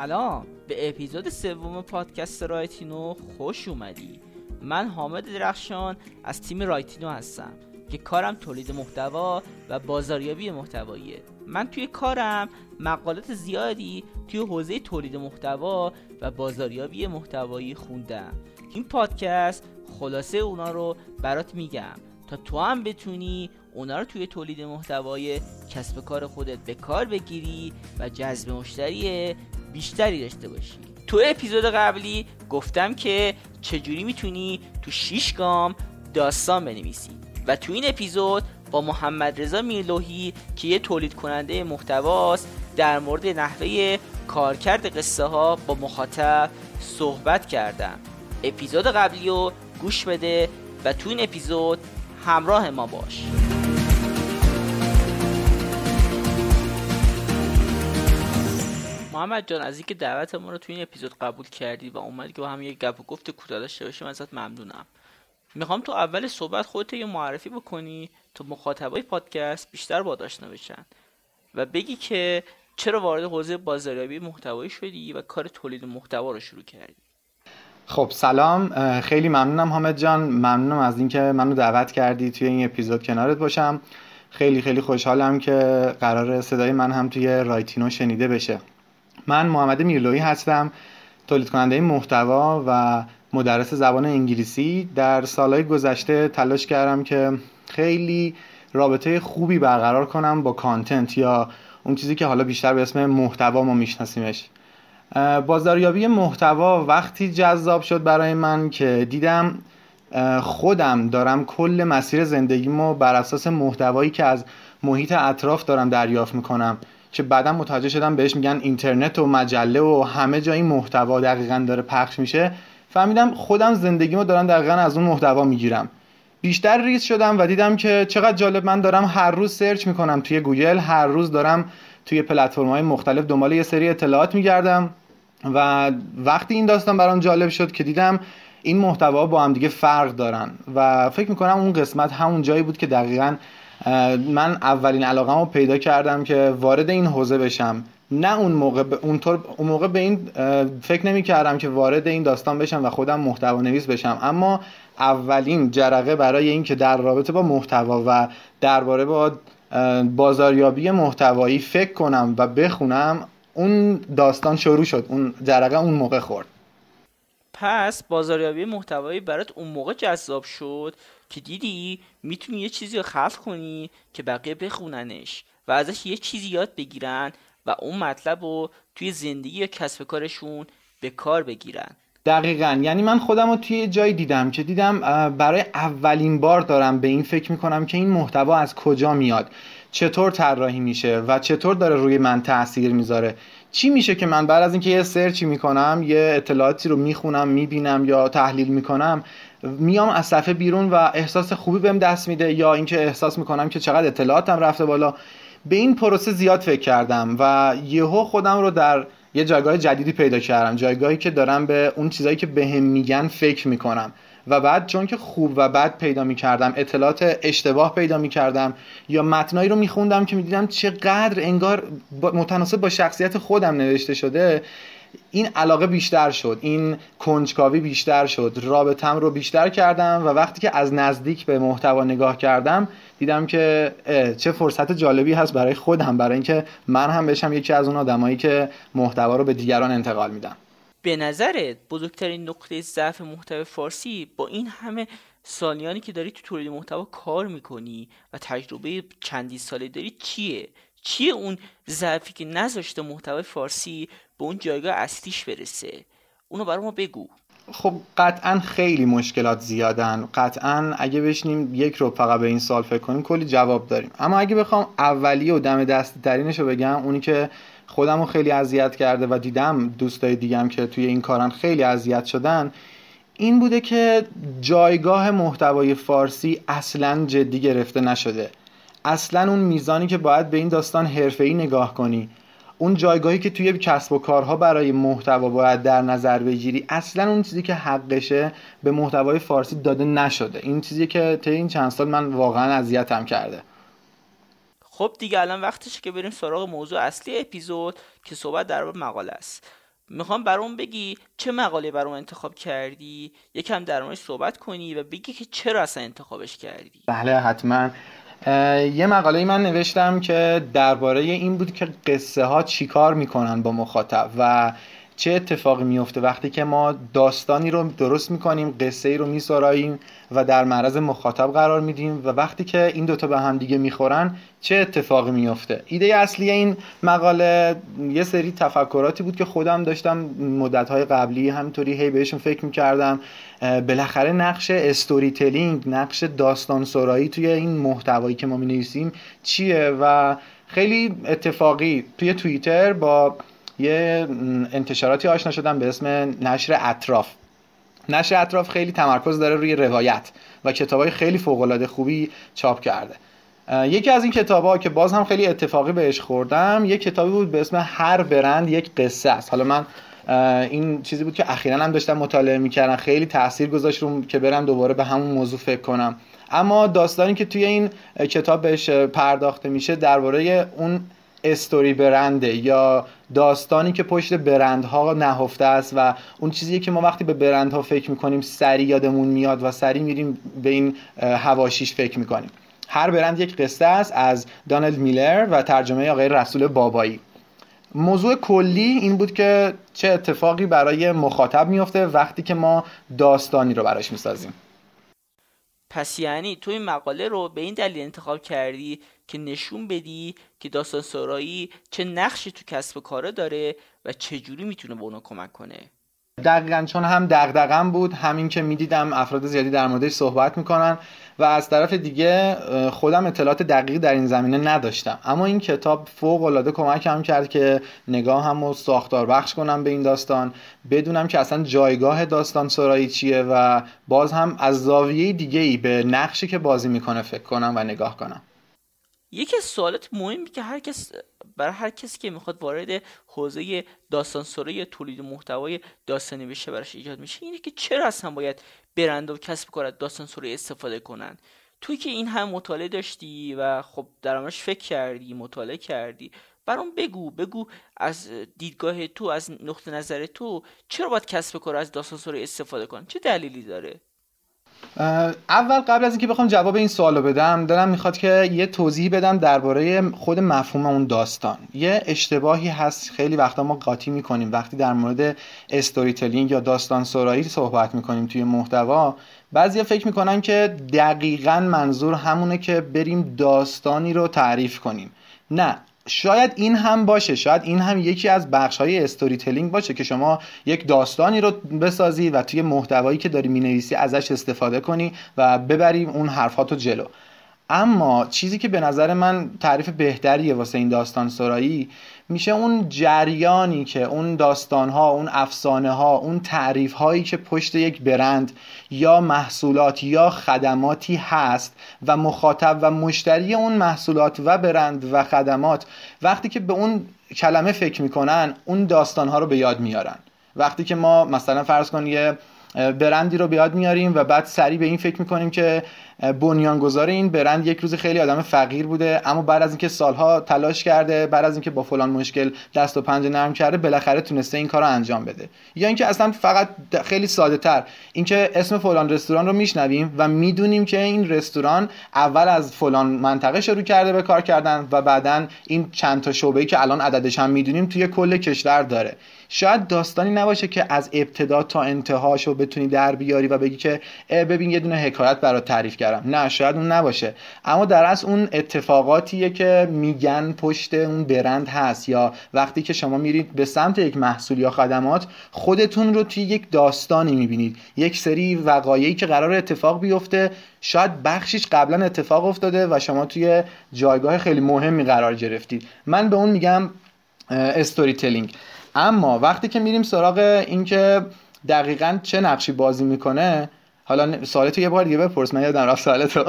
سلام. به اپیزود سوم پادکست رایتینو خوش اومدی. من حامد درخشان از تیم رایتینو هستم که کارم تولید محتوا و بازاریابی محتواییه. من توی کارم مقالات زیادی توی حوزه تولید محتوا و بازاریابی محتوایی خوندم. این پادکست خلاصه اونا رو برات میگم تا تو هم بتونی اونا رو توی تولید محتوای کسب کار خودت به کار بگیری و جذب مشتری بیشتری داشته باشی. تو اپیزود قبلی گفتم که چجوری می‌تونی تو 6 گام داستان بنویسی و تو این اپیزود با محمد رضا میرلوهی که یه تولید کننده محتواست در مورد نحوه کارکرد قصه ها با مخاطب صحبت کردم. اپیزود قبلی رو گوش بده و تو این اپیزود همراه ما باش. محمد جان از اینکه دعوت ما رو تو این اپیزود قبول کردی و اومدی که با هم یک گپ و گفت کوتاه داشته باشیم ازت ممنونم. می‌خوام تو اول صحبت خودت یه معرفی بکنی تا مخاطبای پادکست بیشتر با آشنا بشن و بگی که چرا وارد حوزه بازاریابی محتوایی شدی و کار تولید محتوا رو شروع کردی. خب سلام. خیلی ممنونم حامد جان. ممنونم از اینکه منو دعوت کردی توی این اپیزود کنارت باشم. خیلی خیلی خوشحالم که قرار صدای من هم توی رایتینو شنیده بشه. من محمد میرلوی هستم تولید کننده محتوا و مدرس زبان انگلیسی. در سالهای گذشته تلاش کردم که خیلی رابطه خوبی برقرار کنم با کانتنت یا اون چیزی که حالا بیشتر به اسم محتوا ما میشناسیمش. بازاریابی محتوا وقتی جذاب شد برای من که دیدم خودم دارم کل مسیر زندگیمو بر اساس محتوایی که از محیط اطراف دارم دریافت می‌کنم. که بعدا متوجه شدم بهش میگن اینترنت و مجله و همه جای محتوا دقیقا داره پخش میشه. فهمیدم خودم زندگیمو دارم دقیقا از اون محتوا می‌گیرم. بیشتر ریز شدم و دیدم که چقدر جالب من دارم هر روز search می‌کنم توی گوگل هر روز دارم توی پلتفرم های مختلف دنبال یه سری اطلاعات میگردم و وقتی این داستان برام جالب شد که دیدم این محتوا با هم دیگه فرق دارن و فکر می‌کنم اون قسمت همون جایی بود که دقیقا من اولین علاقه رو پیدا کردم که وارد این حوزه بشم. نه اون موقع ب... اونطور اون موقع به این فکر نمی کردم که وارد این داستان بشم و خودم محتوا نویس بشم. اما اولین جرقه برای این که در رابطه با محتوا و درباره با بازاریابی محتوایی فکر کنم و بخونم اون داستان شروع شد. اون جرقه اون موقع خورد. پس بازاریابی محتوایی برات اون موقع جذاب شد؟ که دیدی می‌تونی یه چیزی رو خلق کنی که بقیه بخوننش و ازش یه چیزی یاد بگیرن و اون مطلب رو توی زندگی یا کسب کارشون به کار بگیرن. دقیقا. یعنی من خودم رو توی جایی دیدم که دیدم برای اولین بار دارم به این فکر می‌کنم که این محتوا از کجا میاد. چطور طراحی میشه و چطور داره روی من تاثیر می‌ذاره؟ چی میشه که من بعد از اینکه یه سرچی می‌کنم یه اطلاعاتی رو می‌خونم می‌بینم یا تحلیل می‌کنم میام از صفحه بیرون و احساس خوبی بهم دست میده یا اینکه احساس می‌کنم که چقدر اطلاعاتم رفته بالا. به این پروسه زیاد فکر کردم و یهو خودم رو در یه جایگاه جدیدی پیدا کردم جایگاهی که دارم به اون چیزایی که بهم میگن فکر می‌کنم. و بعد چون که خوب و بد پیدا می‌کردم اطلاعات اشتباه پیدا می‌کردم یا متنایی رو میخوندم که می‌دیدم چقدر انگار متناسب با شخصیت خودم نوشته شده این علاقه بیشتر شد این کنجکاوی بیشتر شد. رابطم رو بیشتر کردم و وقتی که از نزدیک به محتوا نگاه کردم دیدم که چه فرصت جالبی هست برای خودم برای اینکه من هم بشم یکی از اون آدمایی که محتوا رو به دیگران انتقال میدم. به نظرت بزرگترین نقطه ضعف محتوای فارسی با این همه سالیانی که داری تو تولید محتوا کار می‌کنی و تجربه چندی ساله داری چیه؟ چیه اون ضعفی که نذاشته محتوای فارسی به اون جایگاه اصلیش برسه. اونو برای ما بگو. خب قطعا خیلی مشکلات زیادن. قطعا اگه بشنیم یک رو فقط به این سال فکر کنیم کلی جواب داریم. اما اگه بخوام اولی و دم دست ترینش رو بگم اونی که خودم رو خیلی اذیت کرده و دیدم دوستای دیگم که توی این کارن خیلی اذیت شدن این بوده که جایگاه محتوای فارسی اصلا جدی گرفته نشده. اصلا اون میزانی که باید به این داستان حرفه‌ای نگاه کنی. اون جایگاهی که توی کسب و کارها برای محتوا باید در نظر بگیری اصلا اون چیزی که حقشه به محتوای فارسی داده نشده. این چیزی که طی این چند سال من واقعا اذیتم کرده. خب دیگه الان وقتش که بریم سراغ موضوع اصلی اپیزود که صحبت در مقاله است. می‌خوام برام بگی چه مقاله برام انتخاب کردی یکم در موردش صحبت کنی و بگی که چرا اصلا انتخابش کردی. بله حتما. یه مقاله من نوشتم که درباره این بود که قصه ها چیکار می‌کنن با مخاطب و چه اتفاقی میفته وقتی که ما داستانی رو درست می‌کنیم قصه ای رو میسراییم و در معرض مخاطب قرار میدیم و وقتی که این دوتا به هم دیگه می‌خورن چه اتفاقی میفته ایده اصلی این مقاله یه سری تفکراتی بود که خودم داشتم مدتهای قبلی همینطوری هی بهشون فکر می‌کردم. بالاخره نقش استوری تلینگ نقش داستان سرایی توی این محتوایی که ما می چیه؟ و خیلی اتفاقی توی توییتر با یه انتشاراتی آشنا شدم به اسم نشر اطراف. نشر اطراف خیلی تمرکز داره روی روایت و کتابای خیلی فوقالعاده خوبی چاپ کرده. یکی از این کتاب ها که باز هم خیلی اتفاقی بهش خوردم یک کتابی بود به اسم هر برند یک قصه است. حالا من این چیزی بود که اخیرا هم داشتم مطالعه می‌کردم. خیلی تاثیر گذاشت رو که برم دوباره به همون موضوع فکر کنم. اما داستانی که توی این کتاب بهش پرداخته میشه درباره اون استوری برنده یا داستانی که پشت برندها نهفته است و اون چیزی که ما وقتی به برندها فکر می‌کنیم سری یادمون میاد و سری میریم به این هواشیش فکر می‌کنیم. هر برند یک قصه است از دانلد میلر و ترجمه آقای رسول بابایی. موضوع کلی این بود که چه اتفاقی برای مخاطب میفته وقتی که ما داستانی رو براش می‌سازیم. پس یعنی تو این مقاله رو به این دلیل انتخاب کردی که نشون بدی که داستان سرایی چه نقشی تو کسب کاره داره و چجوری می‌تونه به اونا کمک کنه. دقیقا چون هم دغدغم بود همین که می‌دیدم افراد زیادی در موردش صحبت می‌کنن و از طرف دیگه خودم اطلاعات دقیق در این زمینه نداشتم. اما این کتاب فوق العاده کمکم کرد که نگاه هم رو ساختار بخش کنم به این داستان بدونم که اصلا جایگاه داستان سرایی چیه و باز هم از زاویه دیگه ای به نقشی که بازی می‌کنه فکر کنم و نگاه کنم. یکی از سوالات مهمی که هر کس برای هر کسی که می‌خواد وارد حوزه داستان سرایی تولید محتوای داستانی بشه براش ایجاد میشه اینه که چرا اصلا باید برند و کسب کار داستان سرایی استفاده کنن؟ توی که این هم مطالعه داشتی و خب درامش فکر کردی مطالعه کردی برام بگو بگو از دیدگاه تو از نقطه نظر تو چرا باید کسب کار از داستان سرایی استفاده کن چه دلیلی داره؟ اول قبل از اینکه بخوام جواب این سوالو بدم دارم می‌خواد که یه توضیح بدم درباره خود مفهوم اون داستان. یه اشتباهی هست خیلی وقتا ما قاطی می‌کنیم. وقتی در مورد استوری تلینگ یا داستان سرایی صحبت می‌کنیم توی محتوا بعضیا فکر می‌کنن که دقیقا منظور همونه که بریم داستانی رو تعریف کنیم. نه شاید این هم باشه شاید این هم یکی از بخش های استوری تلینگ باشه که شما یک داستانی رو بسازی و توی محتوایی که داری می‌نویسی ازش استفاده کنی و ببریم اون حرفاتو جلو. اما چیزی که به نظر من تعریف بهتریه واسه این داستان سرایی میشه اون جریانی که اون داستانها اون افسانه ها اون تعریف هایی که پشت یک برند یا محصولات یا خدماتی هست و مخاطب و مشتری اون محصولات و برند و خدمات وقتی که به اون کلمه فکر می‌کنن اون داستان ها رو به یاد میارن. وقتی که ما مثلا فرض کن یه برندی رو بیاد میاریم و بعد سریع به این فکر می‌کنیم که بنیانگذار این برند یک روز خیلی آدم فقیر بوده اما بعد از اینکه سالها تلاش کرده بعد از اینکه با فلان مشکل دست و پنجه نرم کرده بالاخره تونسته این کار رو انجام بده. یا اینکه اصلا فقط خیلی ساده تر اینکه اسم فلان رستوران رو میشنویم و می‌دونیم که این رستوران اول از فلان منطقه شروع کرده به کار کردن و بعدا این چند تا شعبه‌ای که الان عددش هم می‌دونیم توی کل کشور داره. شاید داستانی نباشه که از ابتدا تا انتهاش رو بتونی در بیاری و بگی که ببین یه دونه حکایت برات تعریف کردم نه شاید اون نباشه. اما در اصل اون اتفاقاتیه که میگن پشت اون برند هست یا وقتی که شما میرید به سمت یک محصول یا خدمات خودتون رو توی یک داستانی می‌بینید. یک سری وقایعی که قرار اتفاق بیفته. شاید بخشیش قبلا اتفاق افتاده و شما توی جایگاه خیلی مهمی قرار گرفتید. من به اون میگم استوری تلینگ اما وقتی که میریم سراغ اینکه دقیقا چه نقشی بازی می‌کنه حالا سوالتو یه بار دیگه بپرس من یادم رفت سوالتو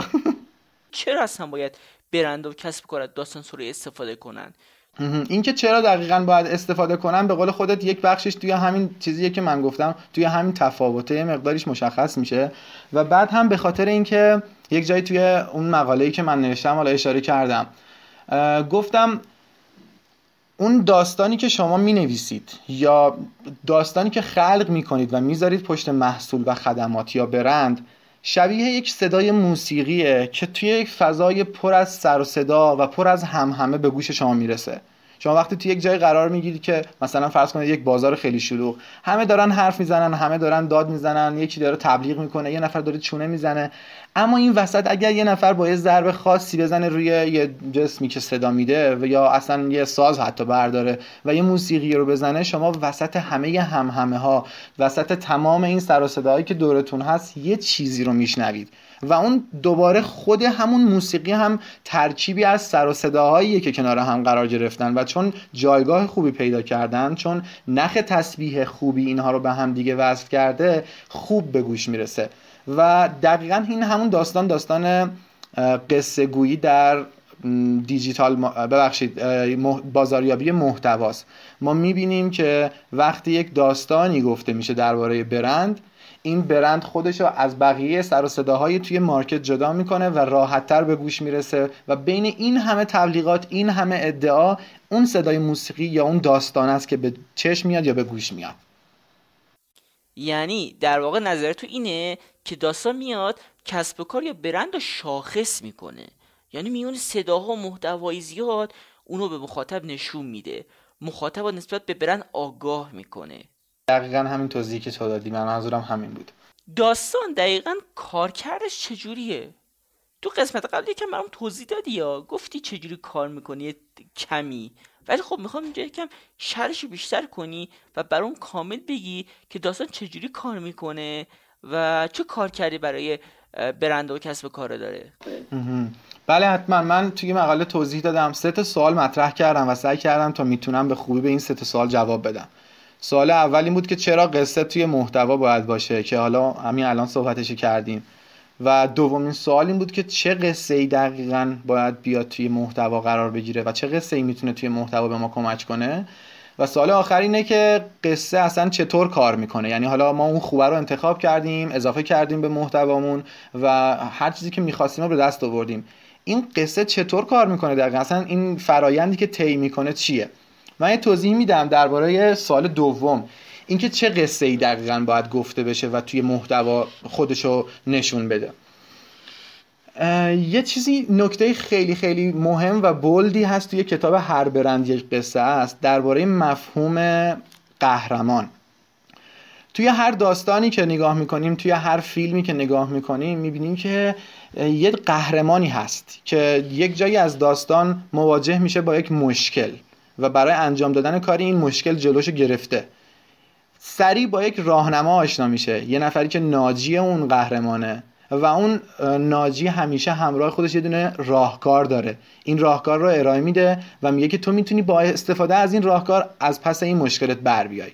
چرا اصلا باید برند و کسب کارت داستان سوری استفاده کنن؟ اینکه چرا دقیقا باید استفاده کنن به قول خودت یک بخشش توی همین چیزیه که من گفتم توی همین تفاوته یه مقداریش مشخص میشه. و بعد هم به خاطر اینکه یک جایی توی اون مقاله‌ای که من نوشتم حالا اشاره کردم گفتم اون داستانی که شما می نویسید یا داستانی که خلق می کنید و می‌ذارید پشت محصول و خدمات یا برند شبیه یک صدای موسیقیه که توی یک فضای پر از سر و صدا و پر از همهمه به گوش شما می‌رسه. شما وقتی تو یک جای قرار می‌گیرید که مثلا فرض کنید یک بازار خیلی شلوغ همه دارن حرف می‌زنن همه دارن داد می‌زنن یکی داره تبلیغ می‌کنه یه نفر داره چونه می‌زنه. اما این وسط اگر یه نفر با یه ضرب خاصی بزنه روی یه جسمی که صدا میده و یا اصلا یه ساز حتی برداره و یه موسیقی رو بزنه شما وسط همه هم همه ها وسط تمام این سر و صداهایی که دورتون هست یه چیزی رو میشنوید. و اون دوباره خود همون موسیقی هم ترکیبی از سر و صداهاییه که کنار هم قرار گرفتن و چون جایگاه خوبی پیدا کردن چون نخ تسبیح خوبی اینها رو به هم دیگه وصل کرده خوب به گوش می‌رسه. و دقیقا این همون داستان داستان قصه گویی در دیجیتال ببخشید بازاریابی محتواست. ما می‌بینیم که وقتی یک داستانی گفته میشه درباره برند این برند خودش رو از بقیه سر و صداهای توی مارکت جدا می‌کنه و راحتتر به گوش می‌رسه و بین این همه تبلیغات این همه ادعا اون صدای موسیقی یا اون داستان است که به چشم میاد یا به گوش میاد. یعنی در واقع نظر تو اینه که داستان میاد کسب و کار یا برند رو شاخص می‌کنه. یعنی میون صداها و محتوای زیاد اونو به مخاطب نشون میده. مخاطب نسبت به برند آگاه می‌کنه. دقیقا همین توضیحی که تو دادی. من منظورم همین بود. داستان دقیقا کارکردش چجوریه؟ تو قسمت قبلی که برام توضیح دادی یا؟ گفتی چجوری کار می‌کنی؟ کمی. ولی خب می‌خوام اینجا یکم شرش بیشتر کنی و برام کامل بگی که داستان چجوری کار می‌کنه و چه کار کردی برای برند و کسب کار داره. بله حتما. من توی مقاله توضیح دادم. سه تا سوال مطرح کردم و سعی کردم تا می‌تونم به خوبی به این سه تا سوال جواب بدم. سوال اول این بود که چرا قصه توی محتوا باید باشه که حالا همین الان صحبتش کردیم. و دومین سوال این بود که چه قصه ای دقیقا باید بیاد توی محتوا قرار بگیره و چه قصه ای می‌تونه توی محتوا به ما کمک کنه. و سوال آخر اینه که قصه اصلا چطور کار می‌کنه؟ یعنی حالا ما اون خوبه رو انتخاب کردیم اضافه کردیم به محتوامون و هر چیزی که می‌خواستیم رو به دست آوردیم. این قصه چطور کار می‌کنه دقیقا؟ اصلا این فرایندی که طی می‌کنه چیه؟ من یه توضیح میدم درباره سال دوم. اینکه چه قصه ای دقیقا باید گفته بشه و توی محتوا خودشو نشون بده. یه چیزی نکته خیلی خیلی مهم و بولدی هست توی کتاب هر برند یک قصه است درباره مفهوم قهرمان. توی هر داستانی که نگاه می‌کنیم توی هر فیلمی که نگاه می‌کنیم می‌بینیم که یه قهرمانی هست که یک جایی از داستان مواجه میشه با یک مشکل. و برای انجام دادن کاری این مشکل جلوش گرفته. سریع با یک راهنما آشنا میشه. یه نفری که ناجی اون قهرمانه و اون ناجی همیشه همراه خودش یه دونه راهکار داره. این راهکار رو ارائه میده و میگه که تو می‌تونی با استفاده از این راهکار از پس این مشکلت بر بیای.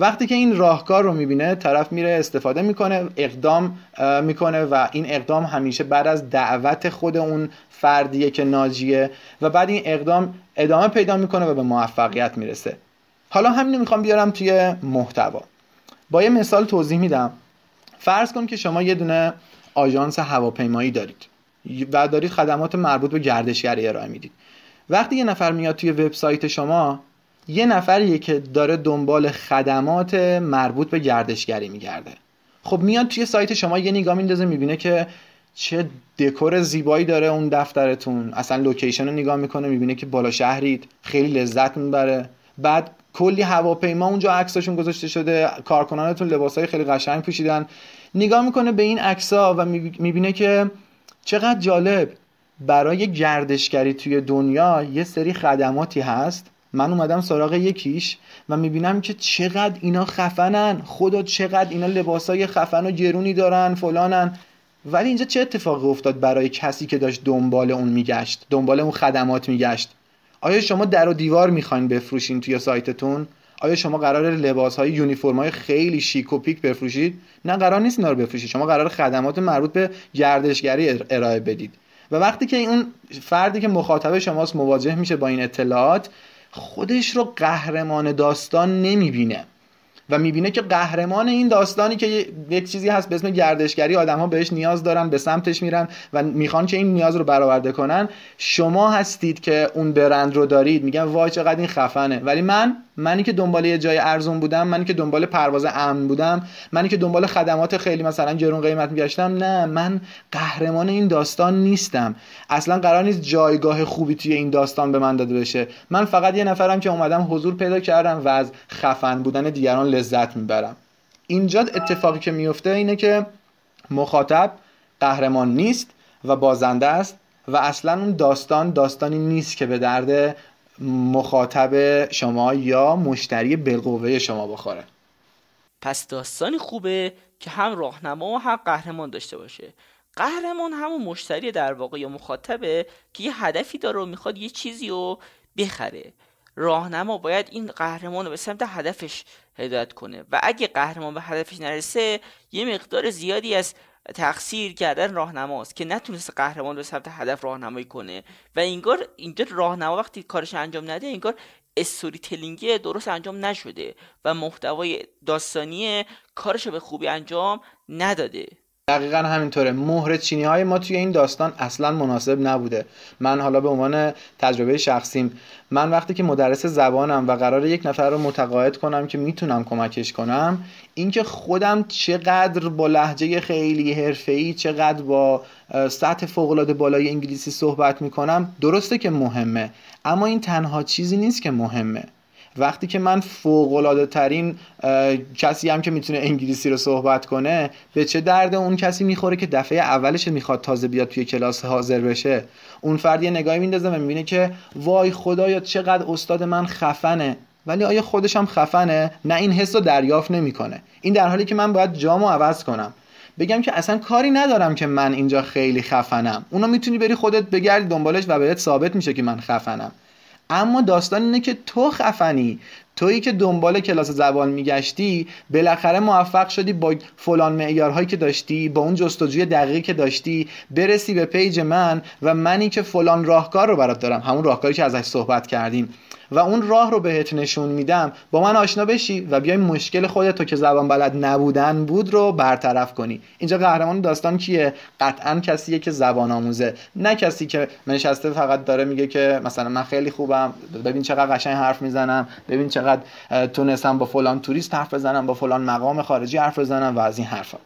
وقتی که این راهکار رو می‌بینه طرف میره استفاده می‌کنه اقدام می‌کنه و این اقدام همیشه بعد از دعوت خود اون فردیه که ناجیه و بعد این اقدام ادامه پیدا می‌کنه و به موفقیت می‌رسه. حالا همین می‌خوام بیارم توی محتوا. با یه مثال توضیح میدم. فرض کن که شما یه دونه آژانس هواپیمایی دارید و دارید خدمات مربوط به گردشگری ارائه می‌دید. وقتی یه نفر میاد توی وبسایت شما یه نفریه که داره دنبال خدمات مربوط به گردشگری میگرده. خب میاد توی سایت شما یه نگاه میندازه می‌بینه که چه دکور زیبایی داره اون دفترتون. اصلا لوکیشن رو نگاه می‌کنه می‌بینه که بالا شهرید خیلی لذت می‌بره. بعد کلی هواپیما اونجا عکساشون گذاشته شده کارکنانتون لباسای خیلی قشنگ پوشیدن. نگاه می‌کنه به این عکسا و می‌بینه که چقدر جالب. برای گردشگری توی دنیا یه سری خدماتی هست من اومدم سراغ یکیش و می‌بینم که چقدر اینا خفنن. خدا چقدر اینا لباسای خفن و گرونی دارن فلانن. ولی اینجا چه اتفاقی افتاد برای کسی که داشت دنبال اون میگشت دنبال اون خدمات میگشت؟ آیا شما در و دیوار می‌خواین بفروشین توی سایتتون؟ آیا شما قرار لباس های یونیفرم های خیلی شیک و پیک بفروشید؟ نه قرار نیست اینا رو بفروشید. شما قرار خدمات مربوط به گردشگری ارائه بدید. و وقتی که اون فردی که مخاطب شماست مواجه میشه با این اطلاعات خودش رو قهرمان داستان نمی‌بینه. و می‌بینه که قهرمان این داستانی که یک چیزی هست به اسم گردشگری آدم ها بهش نیاز دارن به سمتش میرن و می‌خوان که این نیاز رو برآورده کنن. شما هستید که اون برند رو دارید. میگن وای چقدر این خفنه. ولی من منی که دنبال یه جای ارزون بودم منی که دنبال پرواز امن بودم منی که دنبال خدمات خیلی مثلا گرون قیمت میگشتم نه من قهرمان این داستان نیستم. اصلا قرار نیست جایگاه خوبی توی این داستان به من داده بشه. من فقط یه نفرم که اومدم حضور پیدا کردم و از خفن بودن دیگران لذت می‌برم. اینجا اتفاقی که میفته اینه که مخاطب قهرمان نیست و بازنده است و اصلا اون داستان داستانی نیست که به درد مخاطب شما یا مشتری بالقوه شما بخوره. پس داستانی خوبه که هم راهنما و هم قهرمان داشته باشه. قهرمان همون مشتری در واقع یا مخاطبه که یه هدفی داره و می‌خواد یه چیزی رو بخره. راهنما باید این قهرمان رو به سمت هدفش هدایت کنه. و اگه قهرمان به هدفش نرسه یه مقدار زیادی از تقصیر کردن راهنماست که نتونست قهرمان به سمت هدف راهنمایی کنه. و اینگار اینجا راهنما وقتی کارش انجام نده اینگار استوری تلینگی درست انجام نشده و محتوای داستانی کارش به خوبی انجام نداده. دقیقا همینطوره. مهر چینی های ما توی این داستان اصلا مناسب نبوده. من حالا به عنوان تجربه شخصیم. من وقتی که مدرس زبانم و قرار یک نفر رو متقاعد کنم که می‌تونم کمکش کنم اینکه خودم چقدر با لحجه خیلی حرفه‌ای چقدر با سطح فوق‌العاده بالای انگلیسی صحبت می‌کنم درسته که مهمه. اما این تنها چیزی نیست که مهمه. وقتی که من فوق ترین کسی هم که می‌تونه انگلیسی رو صحبت کنه به چه درد اون کسی می‌خوره که دفعه اولش می‌خواد تازه بیاد توی کلاس حاضر بشه؟ اون فرد یه نگاهی میندازه و می‌بینه که وای خدایا چقدر استاد من خفنه. ولی آیا خودش هم خفنه؟ نه این حس رو دریافت نمی‌کنه. این در حالی که من باید جامو عوض کنم. بگم که اصلا کاری ندارم که من اینجا خیلی خفنم. اونو می‌تونی بری خودت بگردی دنبالش و بهت ثابت میشه که من خفنم. اما داستان اینه که تو خفنی. تویی که دنبال کلاس زبان میگشتی بالاخره موفق شدی با فلان معیارهایی که داشتی با اون جستجوی دقیقی که داشتی برسی به پیج من و منی که فلان راهکار رو برات دارم. همون راهکاری که ازش صحبت کردیم. و اون راه رو بهت نشون میدم. با من آشنا بشی و بیای مشکل خودت که زبان بلد نبودن بود رو برطرف کنی. اینجا قهرمان داستان کیه؟ قطعا کسیه که زبان آموزه. نه کسی که نشسته فقط داره میگه که مثلا من خیلی خوبم. ببین چقدر قشنگ حرف می‌زنم. ببین تونستم با فلان توریست حرف بزنم با فلان مقام خارجی حرف بزنم و از این حرفا.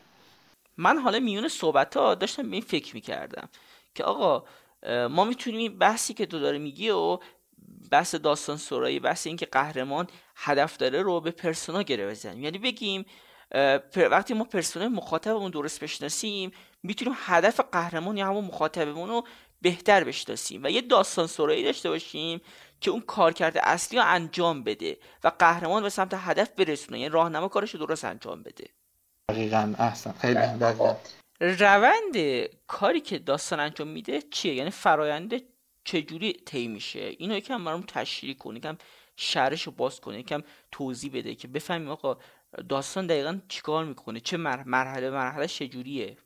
من حالا میون صحبت ها داشتم به این فکر می‌کردم که آقا ما می‌تونیم بحثی که تو داره میگی و بحث داستان سرایی بحث اینکه قهرمان هدف داره رو به پرسونا گره بزنیم. یعنی بگیم وقتی ما پرسونای مخاطبمون درست بشناسیم می‌تونیم هدف قهرمان یا همون مخاطبمون رو بهتر بشناسیم و یه داستان سرایی داشته باشیم که اون کارکرد اصلی رو انجام بده و قهرمان به سمت هدف برسونه. یعنی راهنما کارش رو درست انجام بده. دقیقا احسن. خیلی دقیقا. روند کاری که داستان انجام میده چیه؟ یعنی فرایند چجوری طی میشه؟ اینو یکم برام تشریح کنه یکم شرش رو باز کنه یکم توضیح بده که بفهمیم آقا داستان دقیقا چیکار می‌کنه؟ چه مرحله مرحله چجوریه؟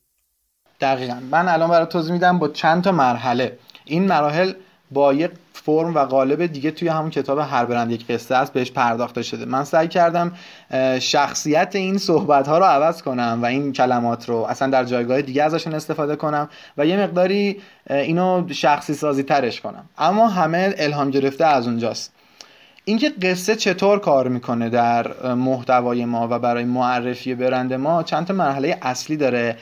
دقیقا. من الان برای توضیح میدم با چند تا مرحله. این مراحل با یک فرم و قالب دیگه توی همون کتاب هر برند یک قصه است بهش پرداخته شده. من سعی کردم شخصیت این صحبت ها رو عوض کنم و این کلمات رو اصلا در جایگاه دیگه ازشون استفاده کنم و یه مقداری اینو شخصی سازی ترش کنم. اما همه الهام گرفته از اونجاست. اینکه قصه چطور کار می‌کنه در محتوای ما و برای معرفی برند ما چند تا مرحله اصلی داره.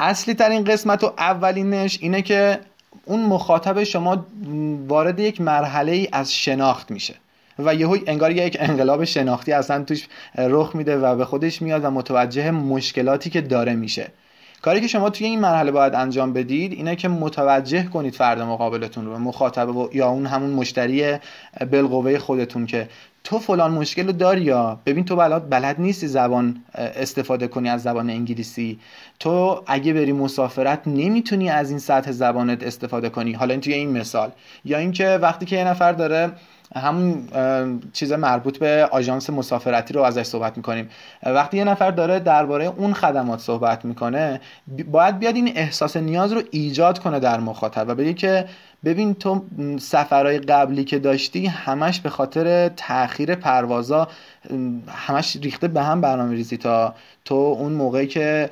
اصلی ترین قسمت و اولینش اینه که اون مخاطب شما وارد یک مرحله ای از شناخت میشه و یهو انگار یک انقلاب شناختی اصلا توش رخ میده و به خودش میاد و متوجه مشکلاتی که داره میشه. کاری که شما توی این مرحله باید انجام بدید اینه که متوجه کنید فرد مقابلتون رو مخاطب یا اون همون مشتری بالقوه خودتون که تو فلان مشکل رو داری یا؟ ببین تو بلد, بلد نیستی زبان استفاده کنی از زبان انگلیسی. تو اگه بری مسافرت نمی‌تونی از این سطح زبانت استفاده کنی. حالا این توی این مثال. یا اینکه وقتی که یه نفر داره همون چیز مربوط به آژانس مسافرتی رو ازش صحبت می‌کنیم. وقتی یه نفر داره درباره اون خدمات صحبت می‌کنه باید بیاد این احساس نیاز رو ایجاد کنه در مخاطب و بگه که ببین تو سفرهای قبلی که داشتی همش به خاطر تاخیر پروازا همش ریخته به هم برنامه ریزی تا تو اون موقعی که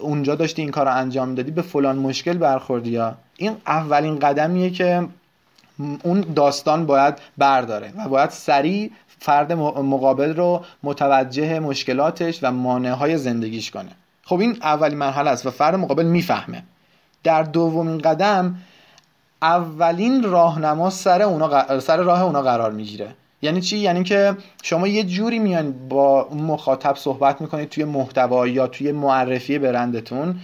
اونجا داشتی این کار رو انجام دادی به فلان مشکل برخوردی یا؟ این اولین قدمیه که اون داستان باید برداره و باید سریع فرد مقابل رو متوجه مشکلاتش و مانع های زندگیش کنه. خب این اولین مرحله است و فرد مقابل می‌فهمه. در دومین قدم اولین راهنما سر اونا سر راه اونا قرار می‌گیره. یعنی چی؟ یعنی که شما یه جوری میان با مخاطب صحبت می‌کنید توی محتوا یا توی معرفی برندتون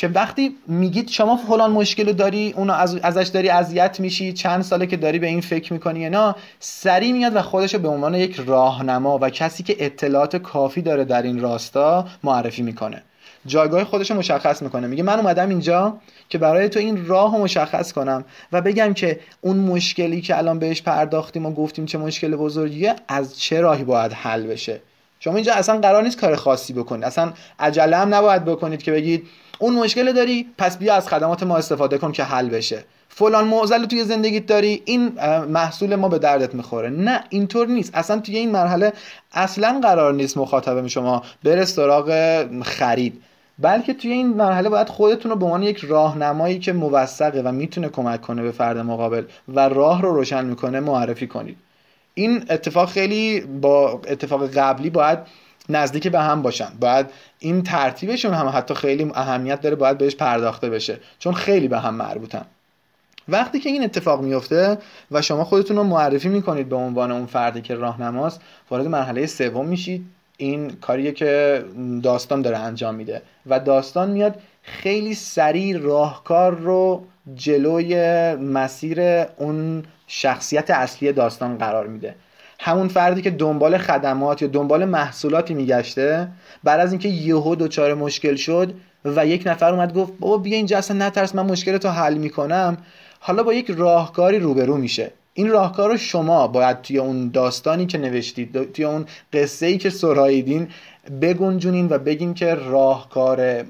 که وقتی میگید شما فلان مشکل داری اونو از ازش داری اذیت میشی چند ساله که داری به این فکر می‌کنی نه سری میاد و خودشو به عنوان یک راهنما و کسی که اطلاعات کافی داره در این راستا معرفی می‌کنه. جایگاه خودش مشخص می‌کنه. میگه من اومدم اینجا که برای تو این راه رو مشخص کنم و بگم که اون مشکلی که الان بهش پرداختیم و گفتیم چه مشکل بزرگیه از چه راهی باید حل بشه؟ شما اینجا اصلا قرار نیست کار خاصی بکنید. اصلا عجله هم نباید بکنید که بگید اون مشکل داری پس بیا از خدمات ما استفاده کن که حل بشه. فلان معضل توی زندگیت داری این محصول ما به دردت می‌خوره. نه اینطور نیست. اصلا توی این مرحله اصلا قرار نیست مخاطب شما بره سراغ خرید. بلکه توی این مرحله باید خودتون رو به عنوان یک راهنمایی که موثقه و می‌تونه کمک کنه به فرد مقابل و راه رو روشن می‌کنه معرفی کنید. این اتفاق خیلی با اتفاق قبلی باید نزدیک به هم باشن. باید این ترتیبشون هم حتی خیلی اهمیت داره باید بهش پرداخته بشه. چون خیلی به هم مربوطن. وقتی که این اتفاق میفته و شما خودتون رو معرفی می‌کنید به عنوان اون فردی که راهنماست وارد مرحله سوم میشید. این کاریه که داستان داره انجام میده. و داستان میاد خیلی سریع راهکار رو جلوی مسیر اون شخصیت اصلی داستان قرار میده. همون فردی که دنبال خدمات یا دنبال محصولاتی میگشته. بعد از اینکه یهو دچار مشکل شد و یک نفر اومد گفت بابا بیا اینجا اصلا نترس من مشکل تو حل می‌کنم. حالا با یک راهکاری روبرو میشه. این راهکار رو شما باید توی اون داستانی که نوشتید توی اون قصه ای که سراییدین بگنجونین و بگین که راهکار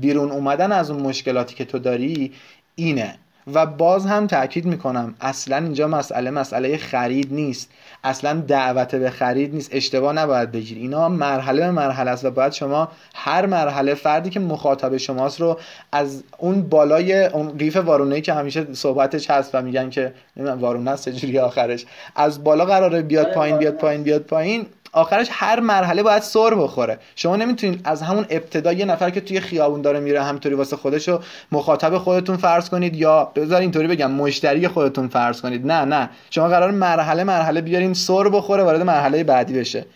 بیرون اومدن از اون مشکلاتی که تو داری اینه. و باز هم تاکید می‌کنم اصلا اینجا مسئله مسئله خرید نیست. اصلا دعوت به خرید نیست. اشتباه نباید بگیر اینا مرحله به مرحله است و باید شما هر مرحله فردی که مخاطب شماست رو از اون بالای اون قیف وارونه که همیشه صحبتش هست و میگن که نمی‌دونم وارونه است چجوری آخرش از بالا قراره بیاد آره، پایین بیاد پایین بیاد پایین آخرش هر مرحله باید سر بخوره. شما نمی‌تونید از همون ابتدا یه نفر که توی خیابون داره میره همطوری واسه خودشو مخاطب خودتون فرض کنید یا بذار اینطوری بگم مشتری خودتون فرض کنید. نه نه. شما قرار مرحله مرحله بیارین سر بخوره وارد مرحله بعدی بشه.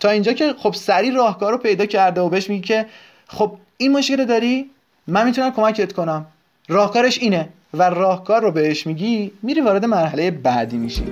تا اینجا که خب سری راهکار رو پیدا کرده و بهش میگه که خب این مشکل داری؟ من می‌تونم کمکت کنم. راهکارش اینه و راهکار رو بهش میگی میری وارد مرحله بعدی میشی.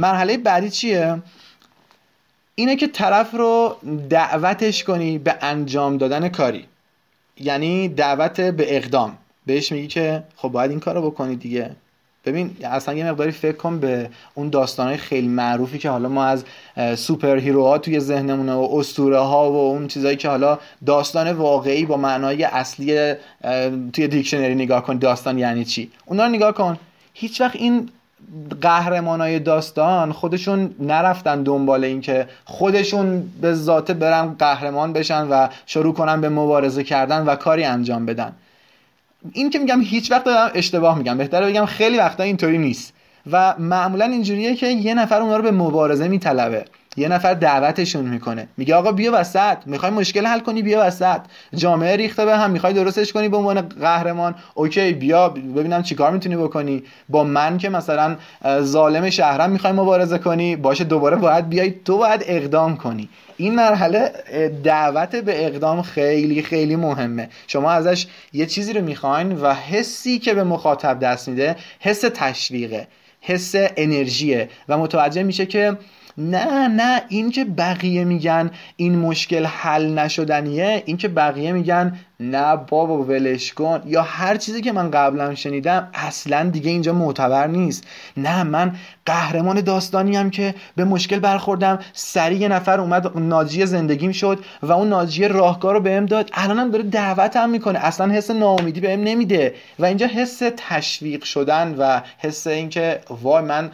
مرحله بعدی چیه؟ اینه که طرف رو دعوتش کنی به انجام دادن کاری. یعنی دعوت به اقدام. بهش میگی که خب باید این کار رو بکنی دیگه. ببین اصلا یه مقداری فکر کن به اون داستانهای خیلی معروفی که حالا ما از سوپر هیروها توی ذهنمونه و اسطوره ها و اون چیزایی که حالا داستان واقعی با معنای اصلی توی دیکشنری نگاه کن داستان یعنی چی. اونا رو نگاه کن. هیچ وقت این قهرمانای داستان خودشون نرفتن دنبال اینکه خودشون به ذاته برن قهرمان بشن و شروع کنن به مبارزه کردن و کاری انجام بدن. این که میگم هیچ وقت دارم اشتباه میگم. بهتره بگم خیلی وقتا اینطوری نیست. و معمولا اینجوریه که یه نفر اونها رو به مبارزه میطلبه. یه نفر دعوتشون می‌کنه. میگه آقا بیا وسط. می‌خوای مشکل حل کنی؟ بیا وسط. جامعه ریخته به هم. می‌خوای درستش کنی به عنوان قهرمان؟ اوکی بیا. ببینم چیکار می‌تونی بکنی. با من که مثلا ظالم شهرم می‌خوای مبارزه کنی باشه دوباره باید بیای. تو باید اقدام کنی. این مرحله دعوت به اقدام خیلی خیلی مهمه. شما ازش یه چیزی رو می‌خواین و حسی که به مخاطب دست میده حس تشویقه حس انرژیه و متوجه میشه که نه نه این که بقیه میگن این مشکل حل نشدنیه این که بقیه میگن نه بابا ولش کن. یا هر چیزی که من قبلا شنیدم اصلا دیگه اینجا معتبر نیست. نه من قهرمان داستانی هم که به مشکل برخوردم. سریع یه نفر اومد ناجی زندگیم شد و اون ناجی راهکار رو بهم داد. الانم داره دعوتم می‌کنه. اصلا حس ناامیدی بهم نمیده. و اینجا حس تشویق شدن و حس اینکه وای من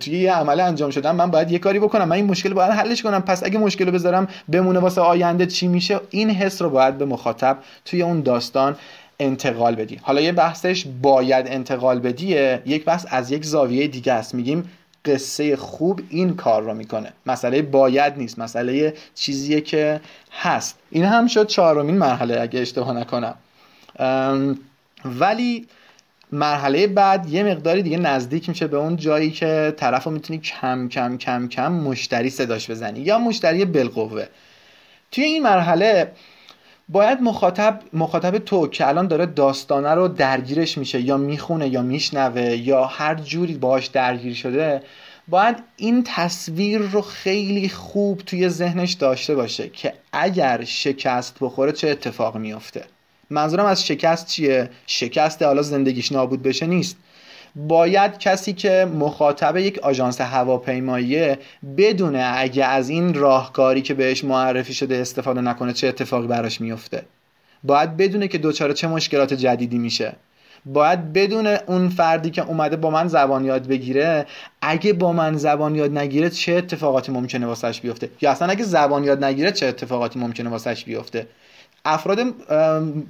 توی یه عمل انجام شدم من باید یه کاری بکنم. من این مشکل باید حلش کنم. پس اگه مشکل رو بذارم بمونه واسه آینده چی میشه؟ این حس رو باید به مخاطب توی اون داستان انتقال بدی. حالا یه بحثش باید انتقال بدیه یک بحث از یک زاویه دیگه است. میگیم قصه خوب این کار رو می‌کنه. مسئله باید نیست مسئله چیزیه که هست. این هم شد چهارمین مرحله اگه اشتباه نکنم. ولی مرحله بعد یه مقداری دیگه نزدیک میشه به اون جایی که طرف رو می‌تونی کم کم کم کم مشتری صداش بزنی یا مشتری بالقوه. توی این مرحله باید مخاطب مخاطب تو که الان داره داستانه رو درگیرش میشه یا می‌خونه یا میشنوه یا هر جوری باهاش درگیر شده باید این تصویر رو خیلی خوب توی ذهنش داشته باشه که اگر شکست بخوره چه اتفاق میافته منظورم از شکست چیه؟ شکست حالا زندگیش نابود بشه نیست. باید کسی که مخاطب یک آژانس هواپیماییه بدونه اگه از این راهکاری که بهش معرفی شده استفاده نکنه چه اتفاقی براش میفته. باید بدونه که دوچاره چه مشکلات جدیدی میشه. باید بدون اون فردی که اومده با من زبان یاد بگیره اگه با من زبان یاد نگیره چه اتفاقاتی ممکنه واسش بیفته؟ یا اصلا اگه زبان یاد نگیره چه اتفاقاتی ممکنه واسش بیفته؟ افراد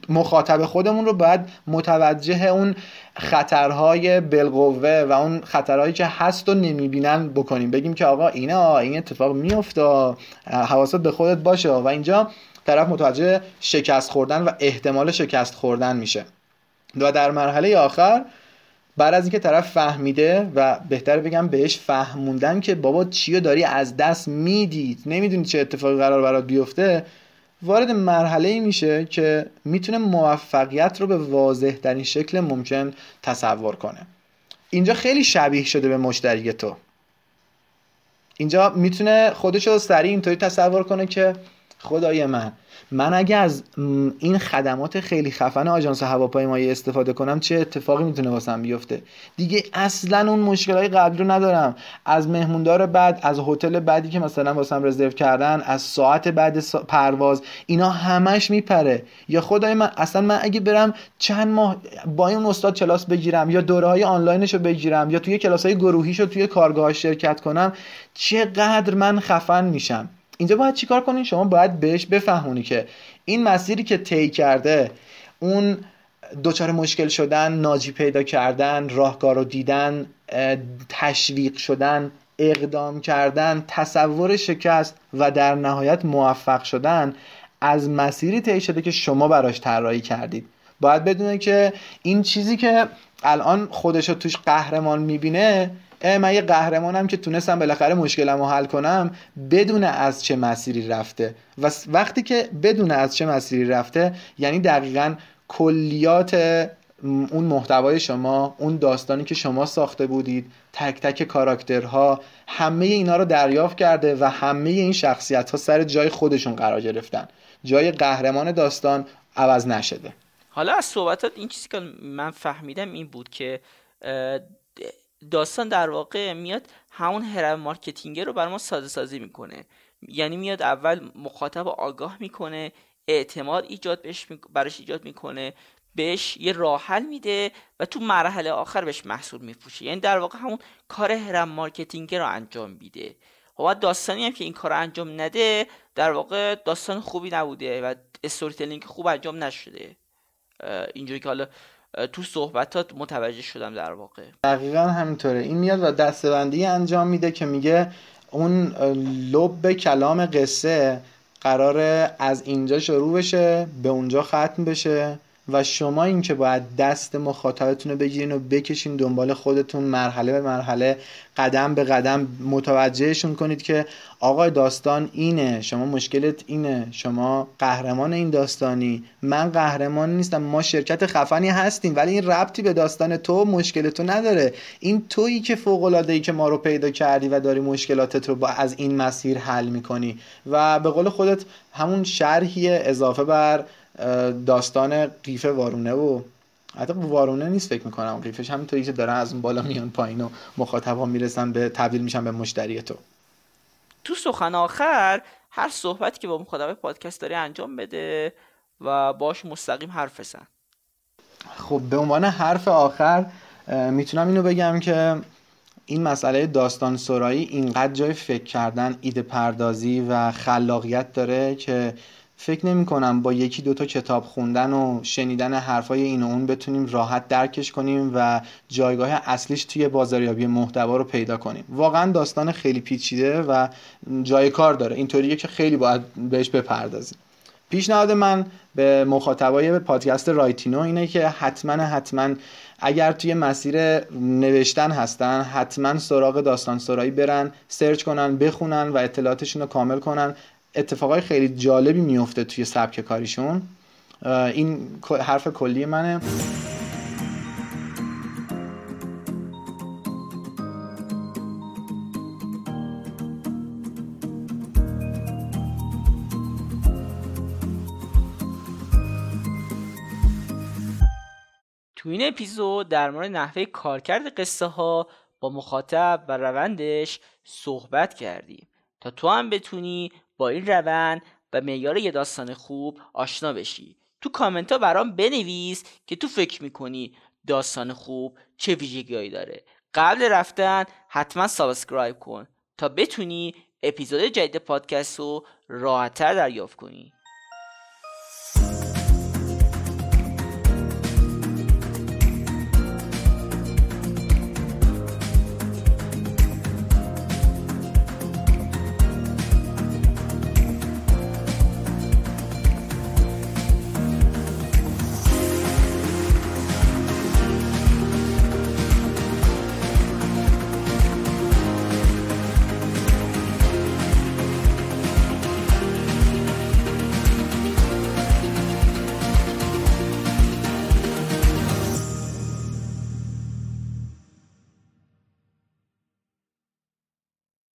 مخاطب خودمون رو باید متوجه اون خطرهای بالقوه و اون خطرهایی که هست و نمی‌بینن بکنیم. بگیم که آقا اینا این اتفاق میفته حواست به خودت باشه و اینجا طرف متوجه شکست خوردن و احتمال شکست خوردن میشه. و در مرحله آخر بعد از اینکه طرف فهمیده و بهتر بگم بهش فهموندن که بابا چیو داری از دست می‌دید نمی‌دونی چه اتفاقی قرار برات بیفته وارد مرحله ای میشه که می‌تونه موفقیت رو به واضح ترین شکل ممکن تصور کنه. اینجا خیلی شبیه شده به مشتری تو. اینجا می‌تونه خودش رو سریع اینطوری تصور کنه که خدای من. من اگه از این خدمات خیلی خفن آژانس هواپیمایی استفاده کنم چه اتفاقی می‌تونه واسم بیفته؟ دیگه اصلا اون مشکلای قبلی رو ندارم. از مهموندار بعد از هتل بعدی که مثلا واسم رزرو کردن از ساعت بعد پرواز اینا همش میپره. یا خدای من اصلا من اگه برم چند ماه با این استاد کلاس بگیرم یا دوره های آنلاینش بگیرم یا توی کلاس های گروهیش رو توی کارگاه شرکت کنم چقدر من خفن میشم؟ اینجا باید چیکار کنین شما باید بهش بفهمونی که این مسیری که طی کرده اون دچار مشکل شدن ناجی پیدا کردن راهکار رو دیدن تشویق شدن اقدام کردن تصور شکست و در نهایت موفق شدن از مسیری طی شده که شما براش طراحی کردید. باید بدونه که این چیزی که الان خودش رو توش قهرمان می‌بینه من یه قهرمانم که تونستم بالاخره مشکلم رو حل کنم بدون از چه مسیری رفته. و وقتی که بدون از چه مسیری رفته یعنی دقیقا کلیات اون محتوای شما اون داستانی که شما ساخته بودید تک تک کاراکترها همه اینا رو دریافت کرده و همه این شخصیت ها سر جای خودشون قرار گرفتن. جای قهرمان داستان عوض نشده. حالا از صحبتات این چیزی که من فهمیدم این بود که داستان در واقع میاد همون هرم marketing رو بر ما ساده سازی می‌کنه. یعنی میاد اول مخاطب آگاه می‌کنه اعتماد ایجاد بهش براش ایجاد می‌کنه بهش یه راه حل میده و تو مرحله آخر بهش محصول میفروشه. یعنی در واقع همون کار هرم marketing رو انجام میده. و داستانی هم که این کار انجام نده در واقع داستان خوبی نبوده و استوری خوب انجام نشده. اینجوری که حالا تو صحبتات متوجه شدم در واقع. دقیقا همینطوره. این میاد و دستبندی انجام میده که میگه اون لب کلام قصه قراره از اینجا شروع بشه به اونجا ختم بشه. و شما این که باید دست مخاطبتون رو بگیرین و بکشین دنبال خودتون مرحله به مرحله قدم به قدم متوجهشون کنید که آقای داستان اینه شما مشکلت اینه شما قهرمان این داستانی. من قهرمان نیستم ما شرکت خفنی هستیم ولی این ربطی به داستان تو مشکل تو نداره. این تویی که فوق العاده ای که ما رو پیدا کردی و داری مشکلاتت رو با از این مسیر حل می‌کنی. و به قول خودت همون شرحی اضافه بر داستان قیفه وارونه و حتی وارونه نیست فکر می‌کنم. قیفش همینطوری که دارن از اون بالا میان پایین و مخاطب ها می‌رسن به تبدیل میشن به مشتری تو. تو سخن آخر هر صحبتی که با مخاطب پادکست داری انجام بده و باش مستقیم حرف بزن. خب به عنوان حرف آخر می‌تونم اینو بگم که این مسئله داستان سرایی اینقدر جای فکر کردن ایده پردازی و خلاقیت داره که فکر نمی کنم با یکی دوتا کتاب خوندن و شنیدن حرفای این و اون بتونیم راحت درکش کنیم و جایگاه اصلیش توی بازاریابی محتوا رو پیدا کنیم. واقعا داستان خیلی پیچیده و جای کار داره. اینطوریه که خیلی باید بهش بپردازیم. پیشنهاد من به مخاطبای پادکست رایتینو اینه که حتما حتما اگر توی مسیر نوشتن هستن حتما سراغ داستان سرایی برن سرچ کنن بخونن و اطلاعاتشون رو کامل کنن. اتفاقای خیلی جالبی میفته توی سبک کاریشون. این حرف کلی منه. تو این اپیزود در مورد نحوه کارکرد قصه ها با مخاطب و روندش صحبت کردیم. تا تو هم بتونی با این روند و معیار یه داستان خوب آشنا بشی. تو کامنت ها برام بنویس که تو فکر می‌کنی داستان خوب چه ویژگیهایی داره. قبل رفتن حتما subscribe کن تا بتونی اپیزود جدید پادکست رو راحتتر دریافت کنی.